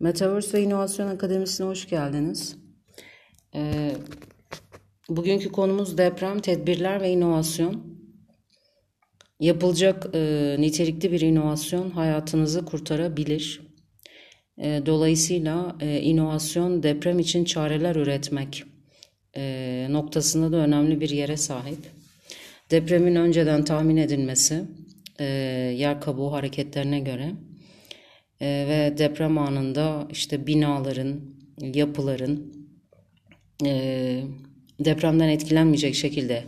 Metaverse ve İnovasyon Akademisi'ne hoş geldiniz. Ee, bugünkü konumuz deprem, tedbirler ve inovasyon. Yapılacak e, nitelikli bir inovasyon hayatınızı kurtarabilir. E, dolayısıyla e, inovasyon deprem için çareler üretmek e, noktasında da önemli bir yere sahip. Depremin önceden tahmin edilmesi, e, yer kabuğu hareketlerine göre e, ve deprem anında işte binaların, yapıların e, depremden etkilenmeyecek şekilde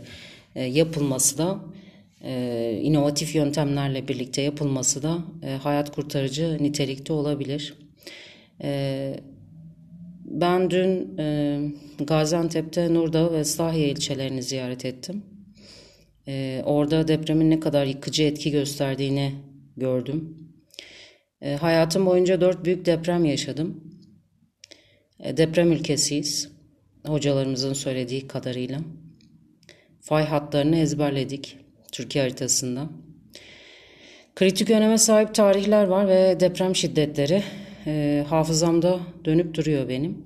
e, yapılması da e, inovatif yöntemlerle birlikte yapılması da e, hayat kurtarıcı nitelikte olabilir. E, ben dün e, Gaziantep'te Nurdağ ve Sahiye ilçelerini ziyaret ettim. E, orada depremin ne kadar yıkıcı etki gösterdiğini gördüm. E, hayatım boyunca dört büyük deprem yaşadım. E, deprem ülkesiyiz. Hocalarımızın söylediği kadarıyla. Fay hatlarını ezberledik Türkiye haritasında. Kritik öneme sahip tarihler var ve deprem şiddetleri e, hafızamda dönüp duruyor benim.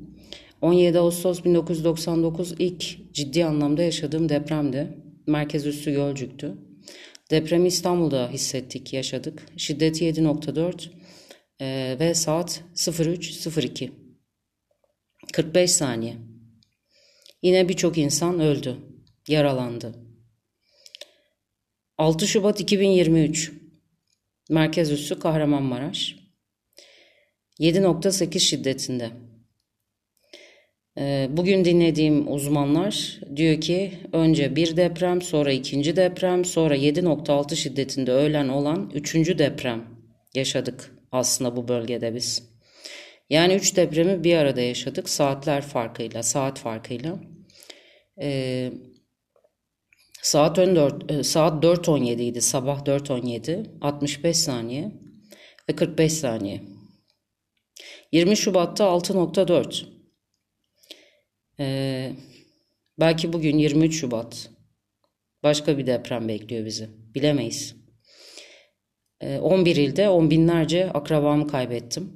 17 Ağustos 1999 ilk ciddi anlamda yaşadığım depremdi. Merkez üssü Gölcük'tü. Depremi İstanbul'da hissettik, yaşadık. Şiddeti 7.4 e, ve saat 03.02. 45 saniye. Yine birçok insan öldü, yaralandı. 6 Şubat 2023 Merkez üssü Kahramanmaraş 7.8 şiddetinde. Bugün dinlediğim uzmanlar diyor ki önce bir deprem, sonra ikinci deprem, sonra 7.6 şiddetinde ölen olan üçüncü deprem yaşadık aslında bu bölgede biz. Yani üç depremi bir arada yaşadık saatler farkıyla, saat farkıyla. Ee, saat 14, saat 4.17 idi sabah 4.17 65 saniye ve 45 saniye. 20 Şubat'ta 6.4 ee, belki bugün 23 Şubat başka bir deprem bekliyor bizi bilemeyiz. 11 ilde on binlerce akrabamı kaybettim.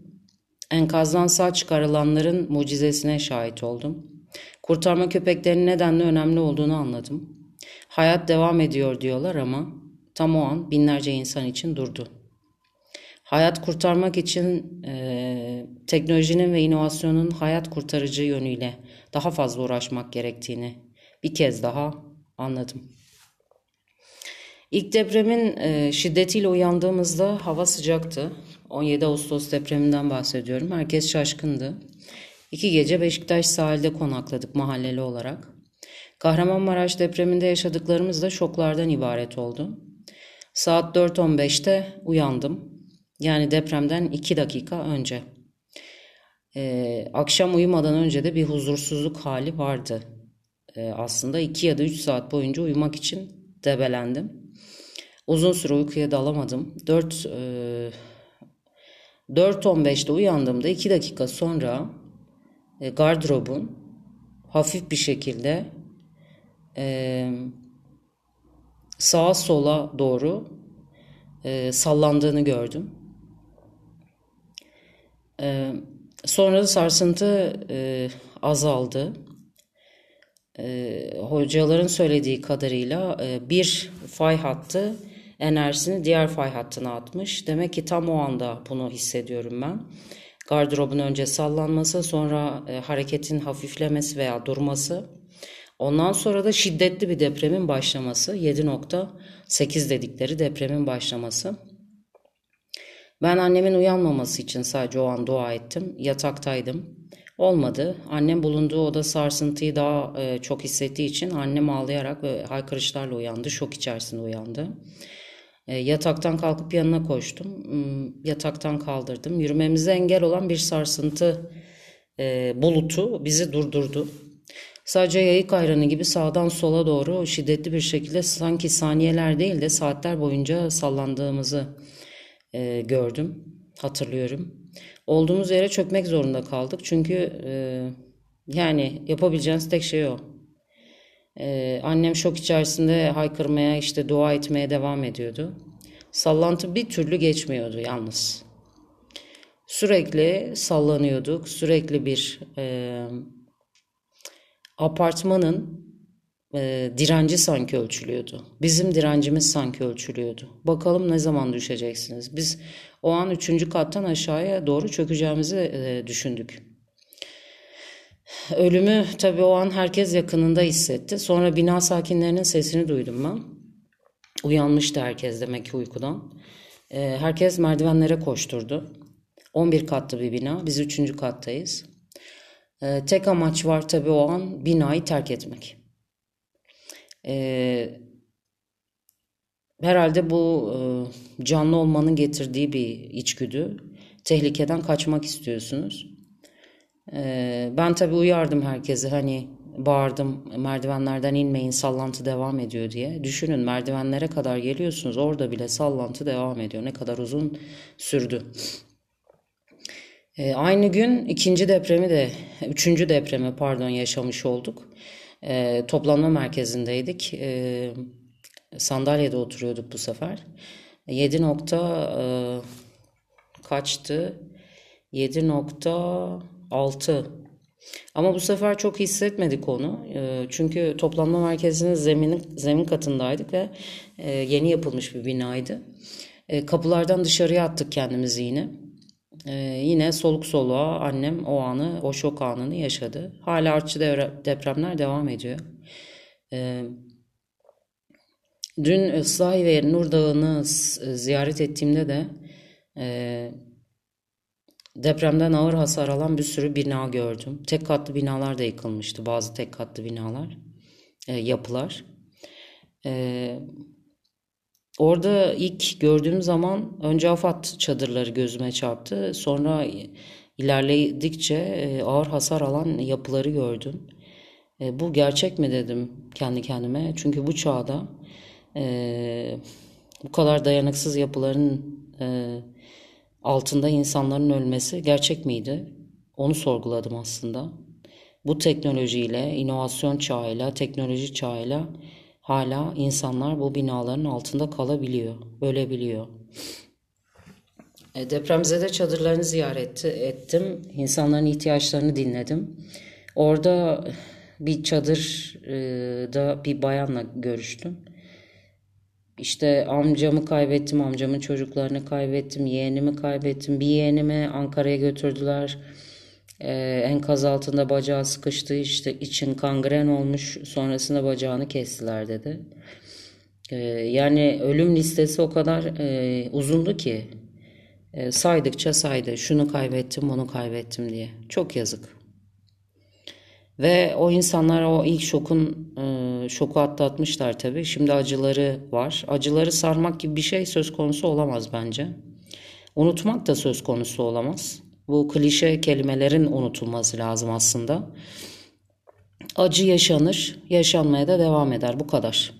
Enkazdan sağ çıkarılanların mucizesine şahit oldum. Kurtarma köpeklerinin nedenle önemli olduğunu anladım. Hayat devam ediyor diyorlar ama tam o an binlerce insan için durdu. Hayat kurtarmak için e, teknolojinin ve inovasyonun hayat kurtarıcı yönüyle daha fazla uğraşmak gerektiğini bir kez daha anladım. İlk depremin e, şiddetiyle uyandığımızda hava sıcaktı. 17 Ağustos depreminden bahsediyorum. Herkes şaşkındı. İki gece Beşiktaş sahilde konakladık mahalleli olarak. Kahramanmaraş depreminde yaşadıklarımız da şoklardan ibaret oldu. Saat 4.15'te uyandım. Yani depremden 2 dakika önce. Ee, akşam uyumadan önce de bir huzursuzluk hali vardı. Ee, aslında 2 ya da 3 saat boyunca uyumak için debelendim. Uzun süre uykuya dalamadım. 4 e, 4.15'te uyandığımda 2 dakika sonra e, gardırobun hafif bir şekilde e, sağa sola doğru e, sallandığını gördüm. E, sonra da sarsıntı e, azaldı. E, hocaların söylediği kadarıyla e, bir fay hattı enerjisini diğer fay hattına atmış. Demek ki tam o anda bunu hissediyorum ben. Gardırobun önce sallanması, sonra e, hareketin hafiflemesi veya durması. Ondan sonra da şiddetli bir depremin başlaması. 7.8 dedikleri depremin başlaması. Ben annemin uyanmaması için sadece o an dua ettim. Yataktaydım. Olmadı. Annem bulunduğu oda sarsıntıyı daha e, çok hissettiği için annem ağlayarak ve haykırışlarla uyandı. Şok içerisinde uyandı. E, yataktan kalkıp yanına koştum. Hmm, yataktan kaldırdım. Yürümemize engel olan bir sarsıntı e, bulutu bizi durdurdu. Sadece yayık ayranı gibi sağdan sola doğru şiddetli bir şekilde sanki saniyeler değil de saatler boyunca sallandığımızı e, gördüm, hatırlıyorum. Olduğumuz yere çökmek zorunda kaldık çünkü yani yapabileceğiniz tek şey o. Ee, annem şok içerisinde haykırmaya işte dua etmeye devam ediyordu. Sallantı bir türlü geçmiyordu yalnız. Sürekli sallanıyorduk. Sürekli bir e, apartmanın e, direnci sanki ölçülüyordu. Bizim direncimiz sanki ölçülüyordu. Bakalım ne zaman düşeceksiniz. Biz o an üçüncü kattan aşağıya doğru çökeceğimizi e, düşündük. Ölümü tabii o an herkes yakınında hissetti. Sonra bina sakinlerinin sesini duydum ben. Uyanmıştı herkes demek ki uykudan. E, herkes merdivenlere koşturdu. 11 katlı bir bina. Biz 3. kattayız. E, tek amaç var tabii o an binayı terk etmek. E, herhalde bu e, canlı olmanın getirdiği bir içgüdü. Tehlikeden kaçmak istiyorsunuz. E, ben tabii uyardım herkese hani bağırdım merdivenlerden inmeyin sallantı devam ediyor diye. Düşünün merdivenlere kadar geliyorsunuz orada bile sallantı devam ediyor. Ne kadar uzun sürdü. E, aynı gün ikinci depremi de, üçüncü depremi pardon yaşamış olduk. E, toplanma merkezindeydik. E, sandalyede oturuyorduk bu sefer. 7 nokta e, kaçtı? 7.6 ama bu sefer çok hissetmedik onu. E, çünkü toplanma merkezinin zemin, zemin katındaydık ve e, yeni yapılmış bir binaydı. E, kapılardan dışarıya attık kendimizi yine. Ee, yine soluk soluğa annem o anı, o şok anını yaşadı. Hala artçı depremler devam ediyor. Ee, dün Islahi ve Nur Dağı'nı ziyaret ettiğimde de e, depremden ağır hasar alan bir sürü bina gördüm. Tek katlı binalar da yıkılmıştı. Bazı tek katlı binalar, e, yapılar. E, Orada ilk gördüğüm zaman önce AFAD çadırları gözüme çarptı. Sonra ilerledikçe e, ağır hasar alan yapıları gördüm. E, bu gerçek mi dedim kendi kendime. Çünkü bu çağda e, bu kadar dayanıksız yapıların altında insanların ölmesi gerçek miydi? Onu sorguladım aslında. Bu teknolojiyle, inovasyon çağıyla, teknoloji çağıyla hala insanlar bu binaların altında kalabiliyor, ölebiliyor. E, depremzede çadırlarını ziyaret ettim. İnsanların ihtiyaçlarını dinledim. Orada bir çadırda bir bayanla görüştüm. İşte amcamı kaybettim, amcamın çocuklarını kaybettim, yeğenimi kaybettim. Bir yeğenimi Ankara'ya götürdüler. Ee, enkaz altında bacağı sıkıştığı işte için kangren olmuş sonrasında bacağını kestiler dedi. Ee, yani ölüm listesi o kadar e, uzundu ki e, saydıkça saydı şunu kaybettim bunu kaybettim diye. Çok yazık. Ve o insanlar o ilk şokun e, şoku atlatmışlar tabii. Şimdi acıları var. Acıları sarmak gibi bir şey söz konusu olamaz bence. Unutmak da söz konusu olamaz. Bu klişe kelimelerin unutulması lazım aslında. Acı yaşanır, yaşanmaya da devam eder. Bu kadar.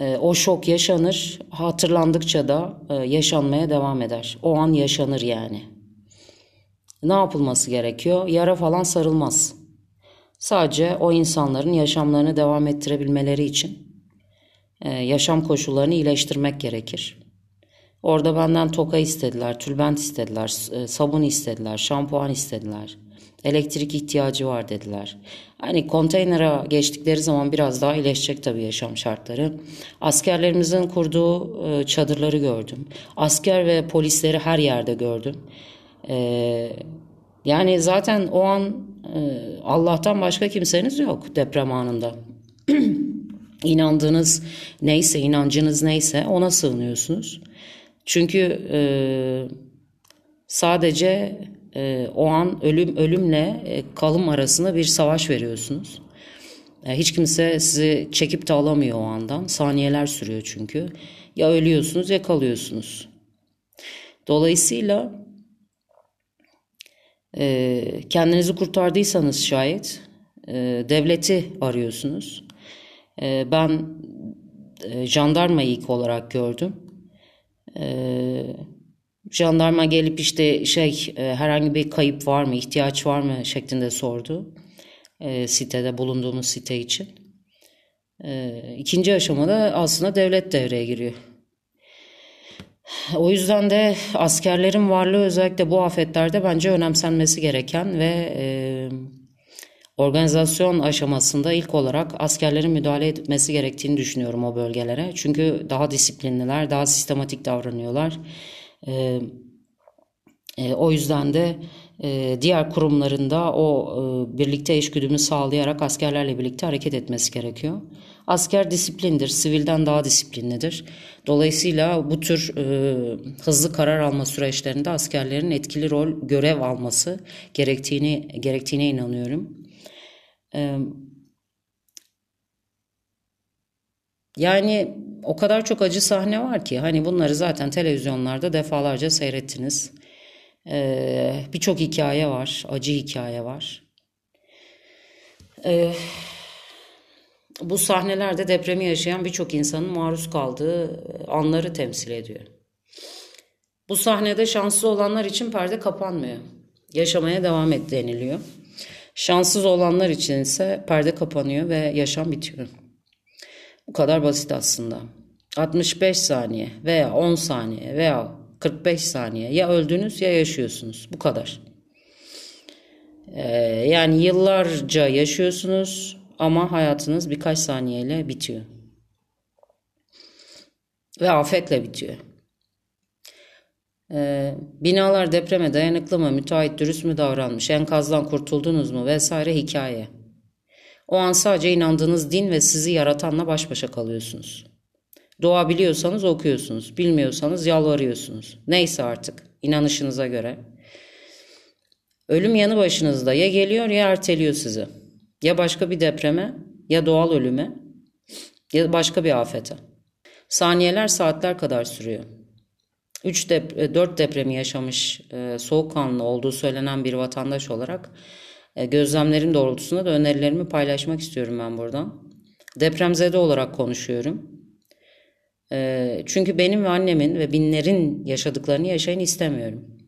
E, o şok yaşanır, hatırlandıkça da e, yaşanmaya devam eder. O an yaşanır yani. Ne yapılması gerekiyor? Yara falan sarılmaz. Sadece o insanların yaşamlarını devam ettirebilmeleri için e, yaşam koşullarını iyileştirmek gerekir. Orada benden toka istediler, tülbent istediler, e, sabun istediler, şampuan istediler. Elektrik ihtiyacı var dediler. Hani konteynere geçtikleri zaman biraz daha iyileşecek tabii yaşam şartları. Askerlerimizin kurduğu e, çadırları gördüm. Asker ve polisleri her yerde gördüm. Yani zaten o an Allah'tan başka kimseniz yok deprem anında. İnandığınız neyse, inancınız neyse ona sığınıyorsunuz. Çünkü e, sadece e, o an ölüm ölümle e, kalım arasında bir savaş veriyorsunuz. E, hiç kimse sizi çekip de alamıyor o andan. Saniyeler sürüyor çünkü. Ya ölüyorsunuz ya kalıyorsunuz. Dolayısıyla e, kendinizi kurtardıysanız şayet e, devleti arıyorsunuz. E, ben e, jandarmayı ilk olarak gördüm. Ee, jandarma gelip işte şey e, herhangi bir kayıp var mı, ihtiyaç var mı şeklinde sordu. E, sitede bulunduğumuz site için. E, ikinci aşamada aslında devlet devreye giriyor. O yüzden de askerlerin varlığı özellikle bu afetlerde bence önemsenmesi gereken ve e, organizasyon aşamasında ilk olarak askerlerin müdahale etmesi gerektiğini düşünüyorum o bölgelere. Çünkü daha disiplinliler, daha sistematik davranıyorlar. E, e, o yüzden de e, diğer kurumlarında o e, birlikte eşgüdümü sağlayarak askerlerle birlikte hareket etmesi gerekiyor. Asker disiplindir, sivilden daha disiplinlidir. Dolayısıyla bu tür e, hızlı karar alma süreçlerinde askerlerin etkili rol, görev alması gerektiğini gerektiğine inanıyorum. E, yani o kadar çok acı sahne var ki hani bunları zaten televizyonlarda defalarca seyrettiniz. Ee, Birçok hikaye var, acı hikaye var. Ee, bu sahnelerde depremi yaşayan birçok insanın maruz kaldığı anları temsil ediyor. Bu sahnede şanslı olanlar için perde kapanmıyor. Yaşamaya devam et deniliyor. Şanssız olanlar için ise perde kapanıyor ve yaşam bitiyor. Bu kadar basit aslında. 65 saniye veya 10 saniye veya 45 saniye ya öldünüz ya yaşıyorsunuz. Bu kadar. Ee, yani yıllarca yaşıyorsunuz ama hayatınız birkaç saniyeyle bitiyor. Ve afetle bitiyor. Ee, binalar depreme dayanıklı mı, müteahhit dürüst mü davranmış, enkazdan kurtuldunuz mu vesaire hikaye. O an sadece inandığınız din ve sizi yaratanla baş başa kalıyorsunuz. Dua biliyorsanız okuyorsunuz, bilmiyorsanız yalvarıyorsunuz. Neyse artık inanışınıza göre. Ölüm yanı başınızda ya geliyor ya erteliyor sizi. Ya başka bir depreme ya doğal ölüme ya başka bir afete. Saniyeler saatler kadar sürüyor. 3 dep 4 depremi yaşamış e, soğukkanlı olduğu söylenen bir vatandaş olarak e, gözlemlerim doğrultusunda da önerilerimi paylaşmak istiyorum ben buradan. Depremzede olarak konuşuyorum. E, çünkü benim ve annemin ve binlerin yaşadıklarını yaşayın istemiyorum.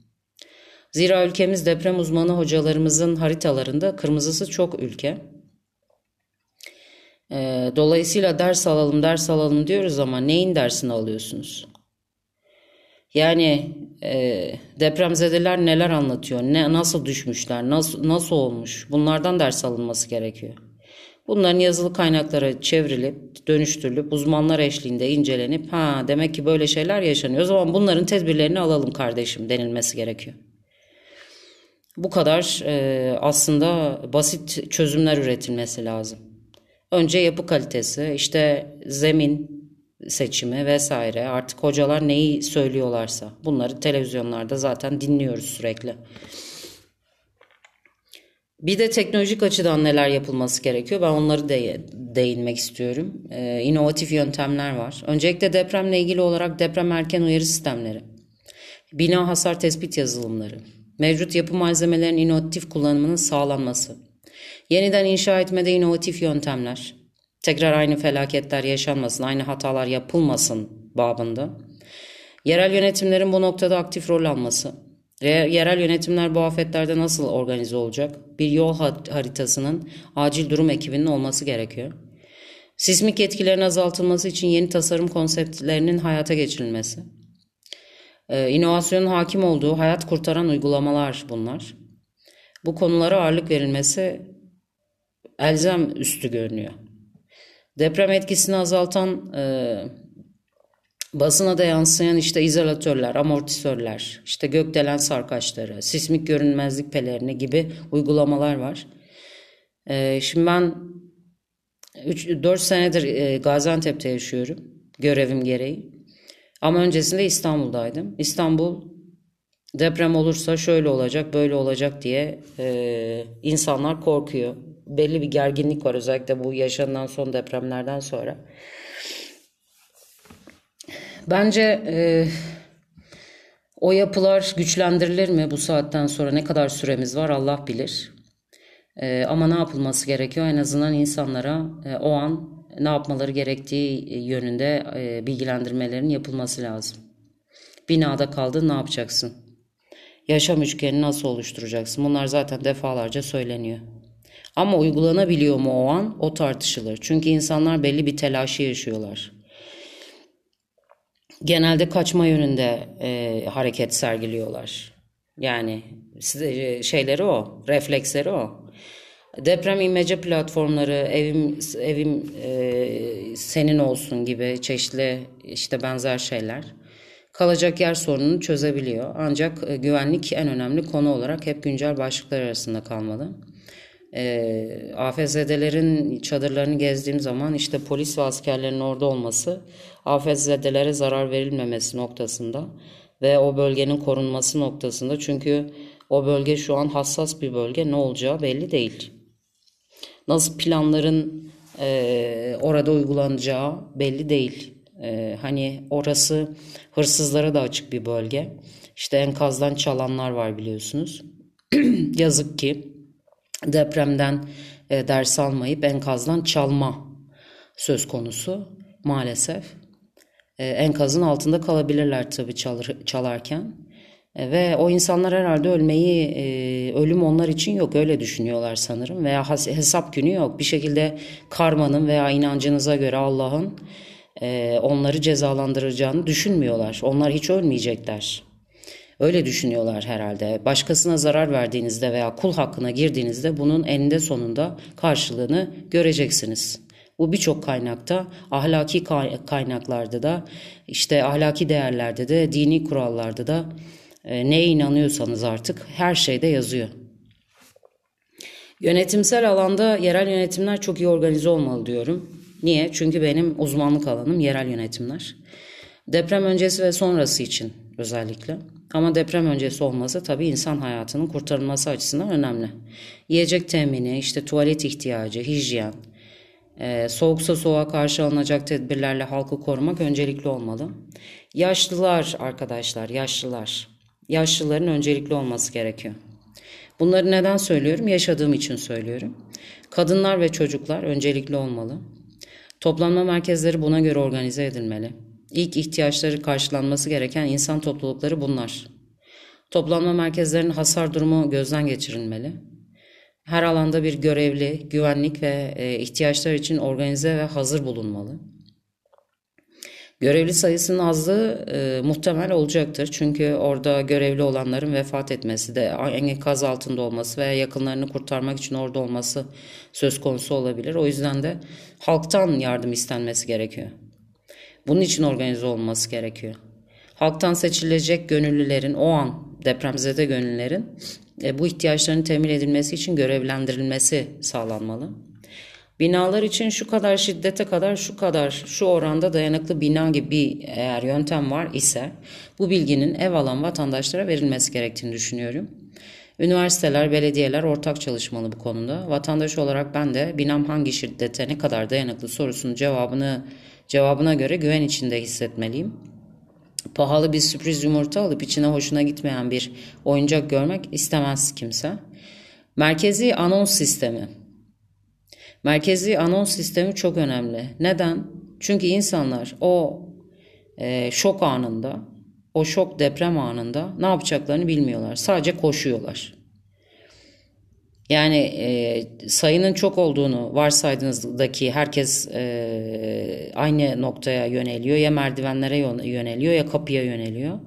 Zira ülkemiz deprem uzmanı hocalarımızın haritalarında kırmızısı çok ülke. E, dolayısıyla ders alalım ders alalım diyoruz ama neyin dersini alıyorsunuz? Yani e, depremzedeler neler anlatıyor, ne nasıl düşmüşler, nasıl nasıl olmuş bunlardan ders alınması gerekiyor. Bunların yazılı kaynaklara çevrilip, dönüştürülüp, uzmanlar eşliğinde incelenip, ha demek ki böyle şeyler yaşanıyor. O zaman bunların tedbirlerini alalım kardeşim denilmesi gerekiyor. Bu kadar e, aslında basit çözümler üretilmesi lazım. Önce yapı kalitesi, işte zemin seçimi vesaire artık hocalar neyi söylüyorlarsa bunları televizyonlarda zaten dinliyoruz sürekli. Bir de teknolojik açıdan neler yapılması gerekiyor ben onları de değinmek istiyorum. Ee, inovatif yöntemler var. Öncelikle depremle ilgili olarak deprem erken uyarı sistemleri, bina hasar tespit yazılımları, mevcut yapı malzemelerinin inovatif kullanımının sağlanması, yeniden inşa etmede inovatif yöntemler, tekrar aynı felaketler yaşanmasın, aynı hatalar yapılmasın babında. Yerel yönetimlerin bu noktada aktif rol alması. Yerel yönetimler bu afetlerde nasıl organize olacak? Bir yol haritasının acil durum ekibinin olması gerekiyor. Sismik etkilerin azaltılması için yeni tasarım konseptlerinin hayata geçirilmesi. Ee, hakim olduğu hayat kurtaran uygulamalar bunlar. Bu konulara ağırlık verilmesi elzem üstü görünüyor. Deprem etkisini azaltan e, basına da yansıyan işte izolatörler, amortisörler, işte gökdelen sarkaçları, sismik görünmezlik pelerini gibi uygulamalar var. E, şimdi ben 3-4 senedir e, Gaziantep'te yaşıyorum görevim gereği. Ama öncesinde İstanbul'daydım. İstanbul deprem olursa şöyle olacak, böyle olacak diye e, insanlar korkuyor belli bir gerginlik var özellikle bu yaşanan son depremlerden sonra. Bence e, o yapılar güçlendirilir mi bu saatten sonra ne kadar süremiz var Allah bilir. E, ama ne yapılması gerekiyor en azından insanlara e, o an ne yapmaları gerektiği yönünde e, bilgilendirmelerin yapılması lazım. Binada kaldın ne yapacaksın? Yaşam üçgeni nasıl oluşturacaksın? Bunlar zaten defalarca söyleniyor. Ama uygulanabiliyor mu o an o tartışılır. Çünkü insanlar belli bir telaşı yaşıyorlar. genelde kaçma yönünde e, hareket sergiliyorlar. Yani size, şeyleri o, refleksleri o. Deprem imece platformları, evim evim e, senin olsun gibi çeşitli işte benzer şeyler kalacak yer sorununu çözebiliyor. Ancak e, güvenlik en önemli konu olarak hep güncel başlıklar arasında kalmalı. E, AFZ'lerin çadırlarını gezdiğim zaman işte polis ve askerlerin orada olması AFZ'lere zarar verilmemesi noktasında ve o bölgenin korunması noktasında çünkü o bölge şu an hassas bir bölge ne olacağı belli değil. Nasıl planların e, orada uygulanacağı belli değil. E, hani orası hırsızlara da açık bir bölge. İşte enkazdan çalanlar var biliyorsunuz. Yazık ki depremden e, ders almayıp enkazdan çalma söz konusu maalesef. E, enkazın altında kalabilirler tabii çalır, çalarken. E, ve o insanlar herhalde ölmeyi, e, ölüm onlar için yok öyle düşünüyorlar sanırım. Veya hesap günü yok. Bir şekilde karmanın veya inancınıza göre Allah'ın e, onları cezalandıracağını düşünmüyorlar. Onlar hiç ölmeyecekler. Öyle düşünüyorlar herhalde. Başkasına zarar verdiğinizde veya kul hakkına girdiğinizde bunun eninde sonunda karşılığını göreceksiniz. Bu birçok kaynakta, ahlaki kaynaklarda da, işte ahlaki değerlerde de, dini kurallarda da e, neye inanıyorsanız artık her şeyde yazıyor. Yönetimsel alanda yerel yönetimler çok iyi organize olmalı diyorum. Niye? Çünkü benim uzmanlık alanım yerel yönetimler. Deprem öncesi ve sonrası için özellikle. Ama deprem öncesi olması tabii insan hayatının kurtarılması açısından önemli. Yiyecek temini, işte tuvalet ihtiyacı, hijyen, e, soğuksa soğuğa karşı alınacak tedbirlerle halkı korumak öncelikli olmalı. Yaşlılar arkadaşlar, yaşlılar. Yaşlıların öncelikli olması gerekiyor. Bunları neden söylüyorum? Yaşadığım için söylüyorum. Kadınlar ve çocuklar öncelikli olmalı. Toplanma merkezleri buna göre organize edilmeli. İlk ihtiyaçları karşılanması gereken insan toplulukları bunlar. Toplanma merkezlerinin hasar durumu gözden geçirilmeli. Her alanda bir görevli, güvenlik ve e, ihtiyaçlar için organize ve hazır bulunmalı. Görevli sayısının azlığı e, muhtemel olacaktır. Çünkü orada görevli olanların vefat etmesi de enkaz altında olması veya yakınlarını kurtarmak için orada olması söz konusu olabilir. O yüzden de halktan yardım istenmesi gerekiyor. Bunun için organize olması gerekiyor. Halktan seçilecek gönüllülerin o an depremzede gönüllülerin e, bu ihtiyaçların temin edilmesi için görevlendirilmesi sağlanmalı. Binalar için şu kadar şiddete kadar şu kadar şu oranda dayanıklı bina gibi bir eğer yöntem var ise bu bilginin ev alan vatandaşlara verilmesi gerektiğini düşünüyorum. Üniversiteler, belediyeler ortak çalışmalı bu konuda. Vatandaş olarak ben de binam hangi şiddete ne kadar dayanıklı sorusunun cevabını cevabına göre güven içinde hissetmeliyim. Pahalı bir sürpriz yumurta alıp içine hoşuna gitmeyen bir oyuncak görmek istemez kimse. Merkezi anons sistemi. Merkezi anons sistemi çok önemli. Neden? Çünkü insanlar o e, şok anında, o şok deprem anında ne yapacaklarını bilmiyorlar. Sadece koşuyorlar. Yani e, sayının çok olduğunu varsaydığınızdaki herkes e, aynı noktaya yöneliyor. Ya merdivenlere yöneliyor ya kapıya yöneliyor.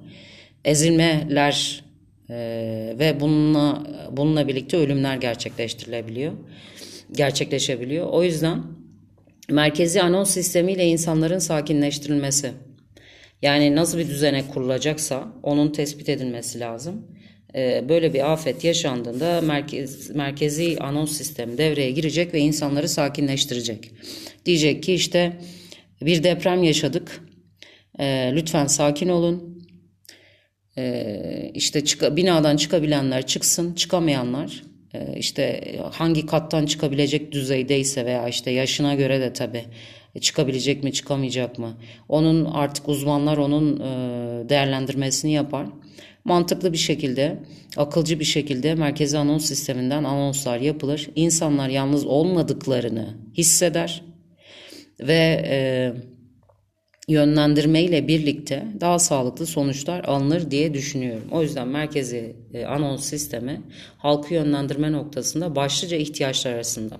Ezilmeler e, ve bununla, bununla birlikte ölümler gerçekleştirilebiliyor gerçekleşebiliyor. O yüzden merkezi anons sistemiyle insanların sakinleştirilmesi. Yani nasıl bir düzene kurulacaksa onun tespit edilmesi lazım. Ee, böyle bir afet yaşandığında merkez, merkezi anons sistemi devreye girecek ve insanları sakinleştirecek. Diyecek ki işte bir deprem yaşadık. Ee, lütfen sakin olun. Ee, işte çık binadan çıkabilenler çıksın, çıkamayanlar işte hangi kattan çıkabilecek düzeydeyse veya işte yaşına göre de tabii çıkabilecek mi çıkamayacak mı onun artık uzmanlar onun e, değerlendirmesini yapar. Mantıklı bir şekilde, akılcı bir şekilde merkezi anons sisteminden anonslar yapılır. İnsanlar yalnız olmadıklarını hisseder ve e, yönlendirme ile birlikte daha sağlıklı sonuçlar alınır diye düşünüyorum. O yüzden merkezi e, anons sistemi halkı yönlendirme noktasında başlıca ihtiyaçlar arasında.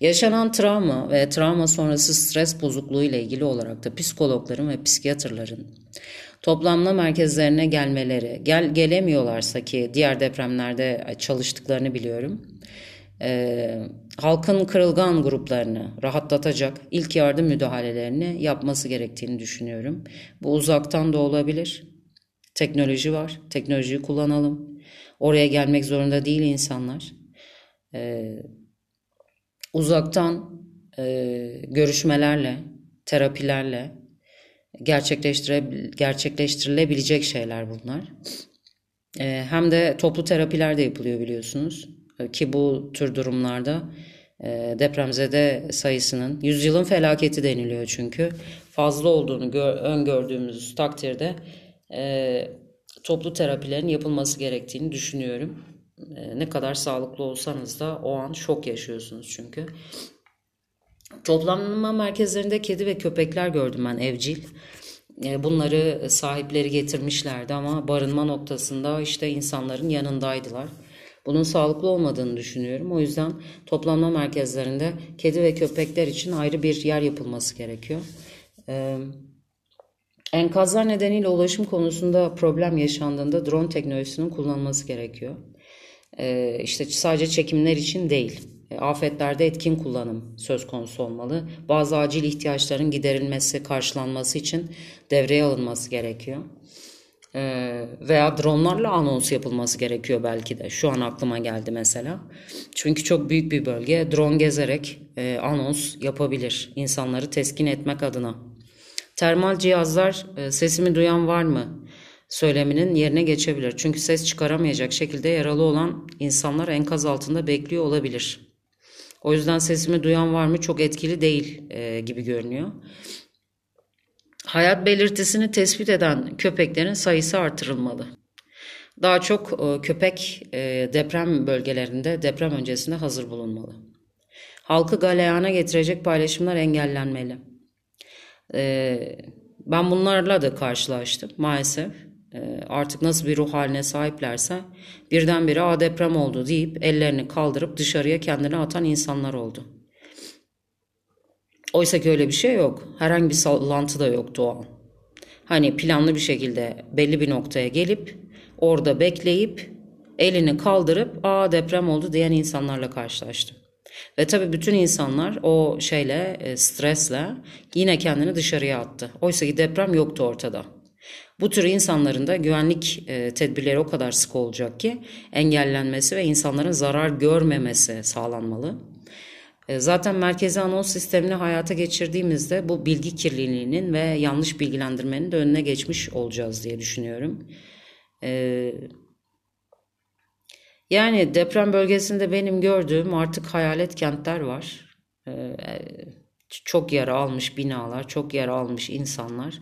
Yaşanan travma ve travma sonrası stres bozukluğu ile ilgili olarak da psikologların ve psikiyatrların toplamla merkezlerine gelmeleri, gel gelemiyorlarsa ki diğer depremlerde çalıştıklarını biliyorum. E, halkın kırılgan gruplarını rahatlatacak ilk yardım müdahalelerini yapması gerektiğini düşünüyorum. Bu uzaktan da olabilir. Teknoloji var, teknolojiyi kullanalım. Oraya gelmek zorunda değil insanlar. E, uzaktan e, görüşmelerle, terapilerle gerçekleştire, gerçekleştirilebilecek şeyler bunlar. E, hem de toplu terapiler de yapılıyor biliyorsunuz. E, ki bu tür durumlarda e, depremzede sayısının yüzyılın felaketi deniliyor çünkü fazla olduğunu gör, öngördüğümüz takdirde e, toplu terapilerin yapılması gerektiğini düşünüyorum. E, ne kadar sağlıklı olsanız da o an şok yaşıyorsunuz çünkü. Toplanma merkezlerinde kedi ve köpekler gördüm ben evcil. Bunları sahipleri getirmişlerdi ama barınma noktasında işte insanların yanındaydılar. Bunun sağlıklı olmadığını düşünüyorum. O yüzden toplanma merkezlerinde kedi ve köpekler için ayrı bir yer yapılması gerekiyor. Ee, enkazlar nedeniyle ulaşım konusunda problem yaşandığında drone teknolojisinin kullanılması gerekiyor. Ee, işte sadece çekimler için değil. E, afetlerde etkin kullanım söz konusu olmalı. Bazı acil ihtiyaçların giderilmesi, karşılanması için devreye alınması gerekiyor. Ee, veya dronlarla anons yapılması gerekiyor belki de. Şu an aklıma geldi mesela. Çünkü çok büyük bir bölge drone gezerek e, anons yapabilir insanları teskin etmek adına. Termal cihazlar e, sesimi duyan var mı söyleminin yerine geçebilir. Çünkü ses çıkaramayacak şekilde yaralı olan insanlar enkaz altında bekliyor olabilir. O yüzden sesimi duyan var mı çok etkili değil e, gibi görünüyor. Hayat belirtisini tespit eden köpeklerin sayısı artırılmalı. Daha çok e, köpek e, deprem bölgelerinde deprem öncesinde hazır bulunmalı. Halkı galeyana getirecek paylaşımlar engellenmeli. E, ben bunlarla da karşılaştım maalesef. Artık nasıl bir ruh haline sahiplerse birdenbire a deprem oldu deyip ellerini kaldırıp dışarıya kendini atan insanlar oldu. Oysa ki öyle bir şey yok. Herhangi bir sallantı da yok doğal. Hani planlı bir şekilde belli bir noktaya gelip orada bekleyip elini kaldırıp aa deprem oldu diyen insanlarla karşılaştım. Ve tabii bütün insanlar o şeyle e, stresle yine kendini dışarıya attı. Oysa ki deprem yoktu ortada. Bu tür insanların da güvenlik e, tedbirleri o kadar sık olacak ki engellenmesi ve insanların zarar görmemesi sağlanmalı. E, zaten merkezi anons sistemini hayata geçirdiğimizde bu bilgi kirliliğinin ve yanlış bilgilendirmenin de önüne geçmiş olacağız diye düşünüyorum. E, yani deprem bölgesinde benim gördüğüm artık hayalet kentler var. E, çok yara almış binalar, çok yara almış insanlar.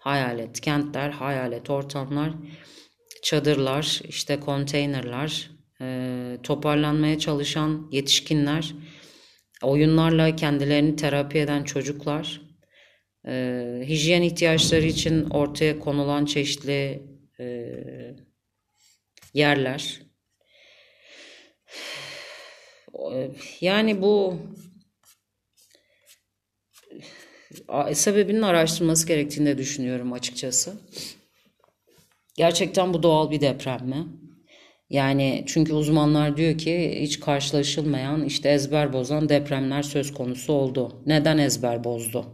Hayalet kentler, hayalet ortamlar, çadırlar, işte konteynerler, toparlanmaya çalışan yetişkinler oyunlarla kendilerini terapi eden çocuklar, e, hijyen ihtiyaçları için ortaya konulan çeşitli e, yerler. Yani bu sebebinin araştırılması gerektiğini de düşünüyorum açıkçası. Gerçekten bu doğal bir deprem mi? Yani çünkü uzmanlar diyor ki hiç karşılaşılmayan işte ezber bozan depremler söz konusu oldu. Neden ezber bozdu?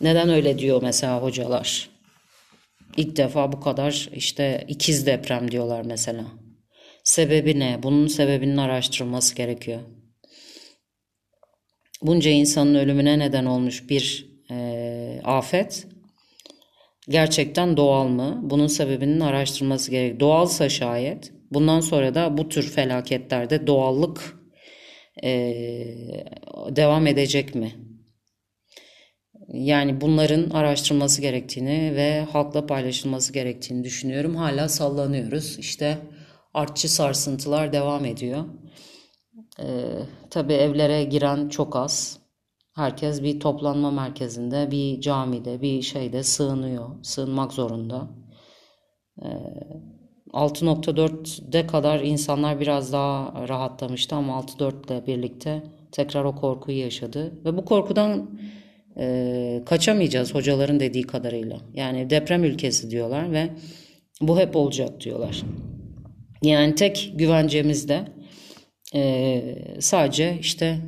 Neden öyle diyor mesela hocalar? İlk defa bu kadar işte ikiz deprem diyorlar mesela. Sebebi ne? Bunun sebebinin araştırılması gerekiyor. Bunca insanın ölümüne neden olmuş bir e, afet gerçekten doğal mı? Bunun sebebinin araştırılması gerek. Doğalsa şayet bundan sonra da bu tür felaketlerde doğallık e, devam edecek mi? Yani bunların araştırılması gerektiğini ve halkla paylaşılması gerektiğini düşünüyorum. Hala sallanıyoruz. İşte artçı sarsıntılar devam ediyor. Ee, tabii evlere giren çok az. Herkes bir toplanma merkezinde, bir camide, bir şeyde sığınıyor. Sığınmak zorunda. Ee, 6.4'de kadar insanlar biraz daha rahatlamıştı ama 6.4 ile birlikte tekrar o korkuyu yaşadı. Ve bu korkudan e, kaçamayacağız hocaların dediği kadarıyla. Yani deprem ülkesi diyorlar ve bu hep olacak diyorlar. Yani tek güvencemiz de e, sadece işte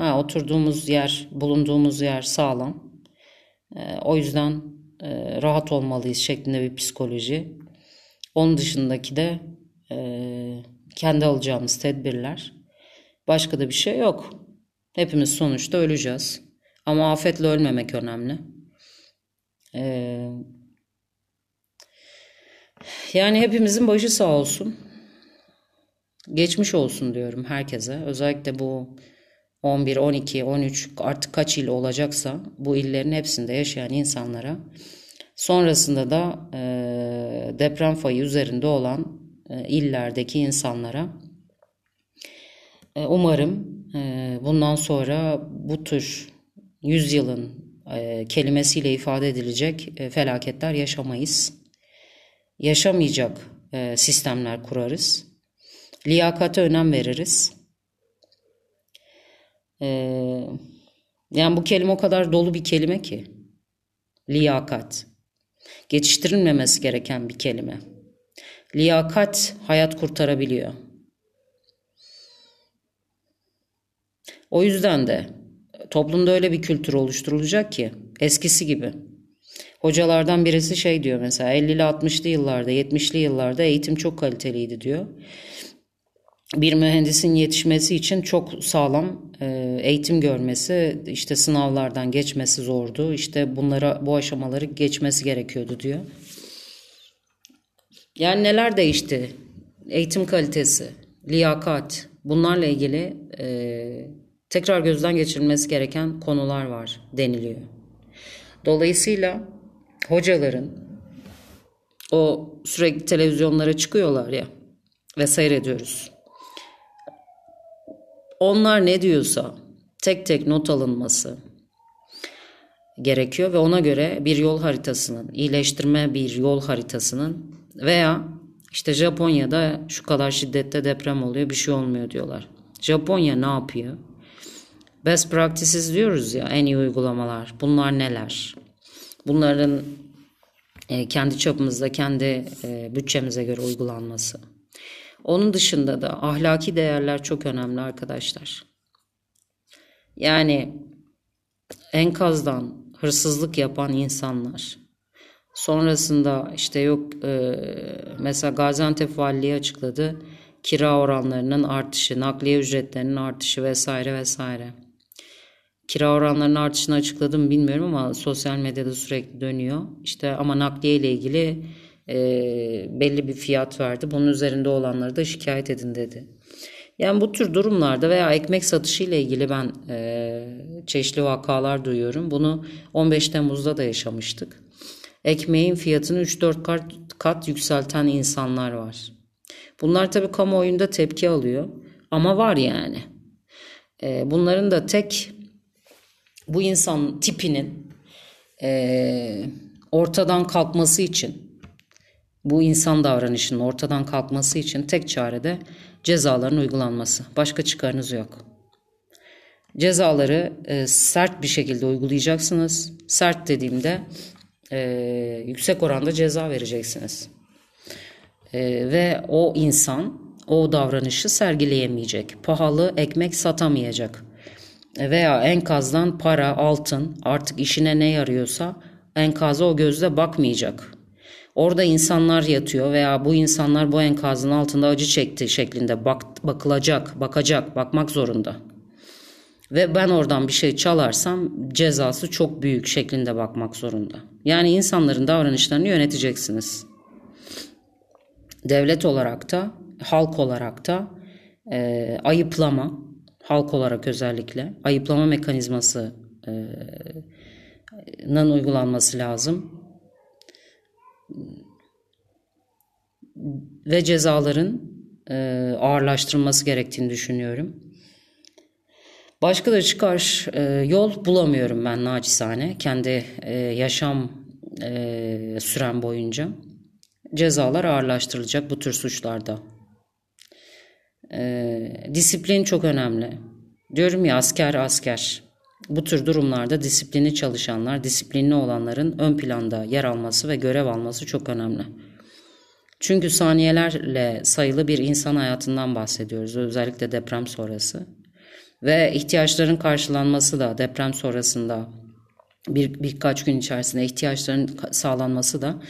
ha, oturduğumuz yer, bulunduğumuz yer sağlam. E, o yüzden e, rahat olmalıyız şeklinde bir psikoloji. Onun dışındaki de e, kendi alacağımız tedbirler. Başka da bir şey yok. Hepimiz sonuçta öleceğiz. Ama afetle ölmemek önemli. Ee, yani hepimizin başı sağ olsun. Geçmiş olsun diyorum herkese. Özellikle bu 11, 12, 13 artık kaç il olacaksa bu illerin hepsinde yaşayan insanlara sonrasında da e, deprem fayı üzerinde olan e, illerdeki insanlara e, umarım e, bundan sonra bu tür yüzyılın e, kelimesiyle ifade edilecek e, felaketler yaşamayız. Yaşamayacak e, sistemler kurarız. Liyakate önem veririz. E, yani bu kelime o kadar dolu bir kelime ki. Liyakat. Geçiştirilmemesi gereken bir kelime. Liyakat hayat kurtarabiliyor. O yüzden de toplumda öyle bir kültür oluşturulacak ki eskisi gibi. Hocalardan birisi şey diyor mesela 50'li 60'lı yıllarda 70'li yıllarda eğitim çok kaliteliydi diyor. Bir mühendisin yetişmesi için çok sağlam eğitim görmesi, işte sınavlardan geçmesi zordu. İşte bunlara bu aşamaları geçmesi gerekiyordu diyor. Yani neler değişti? Eğitim kalitesi, liyakat, bunlarla ilgili e, tekrar gözden geçirilmesi gereken konular var deniliyor. Dolayısıyla hocaların o sürekli televizyonlara çıkıyorlar ya ve seyrediyoruz. Onlar ne diyorsa tek tek not alınması gerekiyor ve ona göre bir yol haritasının, iyileştirme bir yol haritasının veya işte Japonya'da şu kadar şiddette deprem oluyor bir şey olmuyor diyorlar. Japonya ne yapıyor? Best practices diyoruz ya en iyi uygulamalar. Bunlar neler? Bunların e, kendi çapımızda, kendi e, bütçemize göre uygulanması. Onun dışında da ahlaki değerler çok önemli arkadaşlar. Yani enkazdan hırsızlık yapan insanlar, sonrasında işte yok e, mesela Gaziantep Valiliği açıkladı kira oranlarının artışı, nakliye ücretlerinin artışı vesaire vesaire. Kira oranlarının artışını açıkladım bilmiyorum ama sosyal medyada sürekli dönüyor. İşte ama nakliye ile ilgili e, belli bir fiyat verdi. Bunun üzerinde olanları da şikayet edin dedi. Yani bu tür durumlarda veya ekmek satışı ile ilgili ben e, çeşitli vakalar duyuyorum. Bunu 15 Temmuz'da da yaşamıştık. Ekmeğin fiyatını 3-4 kat, kat yükselten insanlar var. Bunlar tabii kamuoyunda tepki alıyor ama var yani. E, bunların da tek bu insan tipinin e, ortadan kalkması için bu insan davranışının ortadan kalkması için tek çare de cezaların uygulanması. Başka çıkarınız yok. Cezaları e, sert bir şekilde uygulayacaksınız. Sert dediğimde e, yüksek oranda ceza vereceksiniz. E, ve o insan o davranışı sergileyemeyecek. Pahalı ekmek satamayacak veya enkazdan para, altın artık işine ne yarıyorsa enkaza o gözle bakmayacak. Orada insanlar yatıyor veya bu insanlar bu enkazın altında acı çekti şeklinde bak, bakılacak, bakacak, bakmak zorunda. Ve ben oradan bir şey çalarsam cezası çok büyük şeklinde bakmak zorunda. Yani insanların davranışlarını yöneteceksiniz. Devlet olarak da, halk olarak da e, ayıplama, halk olarak özellikle ayıplama mekanizmasının uygulanması lazım. Ve cezaların ağırlaştırılması gerektiğini düşünüyorum. Başka da çıkar yol bulamıyorum ben naçizane kendi yaşam sürem boyunca. cezalar ağırlaştırılacak bu tür suçlarda. Ee, disiplin çok önemli. Diyorum ya asker asker. Bu tür durumlarda disiplini çalışanlar, disiplinli olanların ön planda yer alması ve görev alması çok önemli. Çünkü saniyelerle sayılı bir insan hayatından bahsediyoruz özellikle deprem sonrası. Ve ihtiyaçların karşılanması da deprem sonrasında bir birkaç gün içerisinde ihtiyaçların sağlanması da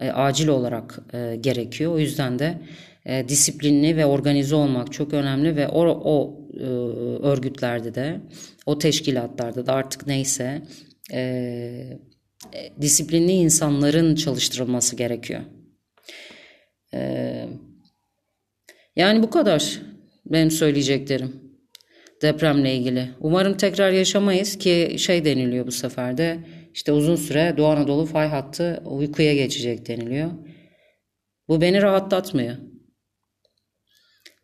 e, acil olarak e, gerekiyor. O yüzden de e, disiplinli ve organize olmak çok önemli ve o, o e, örgütlerde de o teşkilatlarda da artık neyse e, e, disiplinli insanların çalıştırılması gerekiyor. E, yani bu kadar benim söyleyeceklerim depremle ilgili. Umarım tekrar yaşamayız ki şey deniliyor bu sefer de işte uzun süre Doğu Anadolu fay hattı uykuya geçecek deniliyor. Bu beni rahatlatmıyor.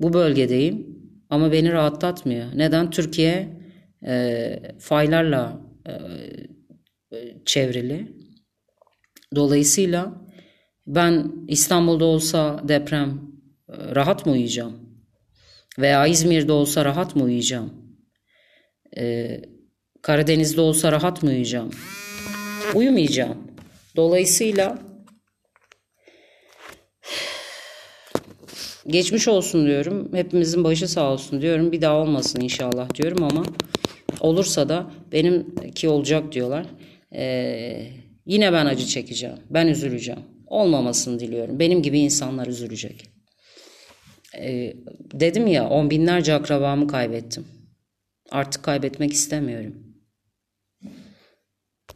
Bu bölgedeyim ama beni rahatlatmıyor. Neden? Türkiye e, faylarla e, çevrili. Dolayısıyla ben İstanbul'da olsa deprem e, rahat mı uyuyacağım? Veya İzmir'de olsa rahat mı uyuyacağım? Ee, Karadeniz'de olsa rahat mı uyuyacağım? Uyumayacağım. Dolayısıyla geçmiş olsun diyorum. Hepimizin başı sağ olsun diyorum. Bir daha olmasın inşallah diyorum ama olursa da benimki olacak diyorlar. Ee, yine ben acı çekeceğim. Ben üzüleceğim. Olmamasını diliyorum. Benim gibi insanlar üzülecek. Ee, dedim ya on binlerce akrabamı kaybettim. Artık kaybetmek istemiyorum.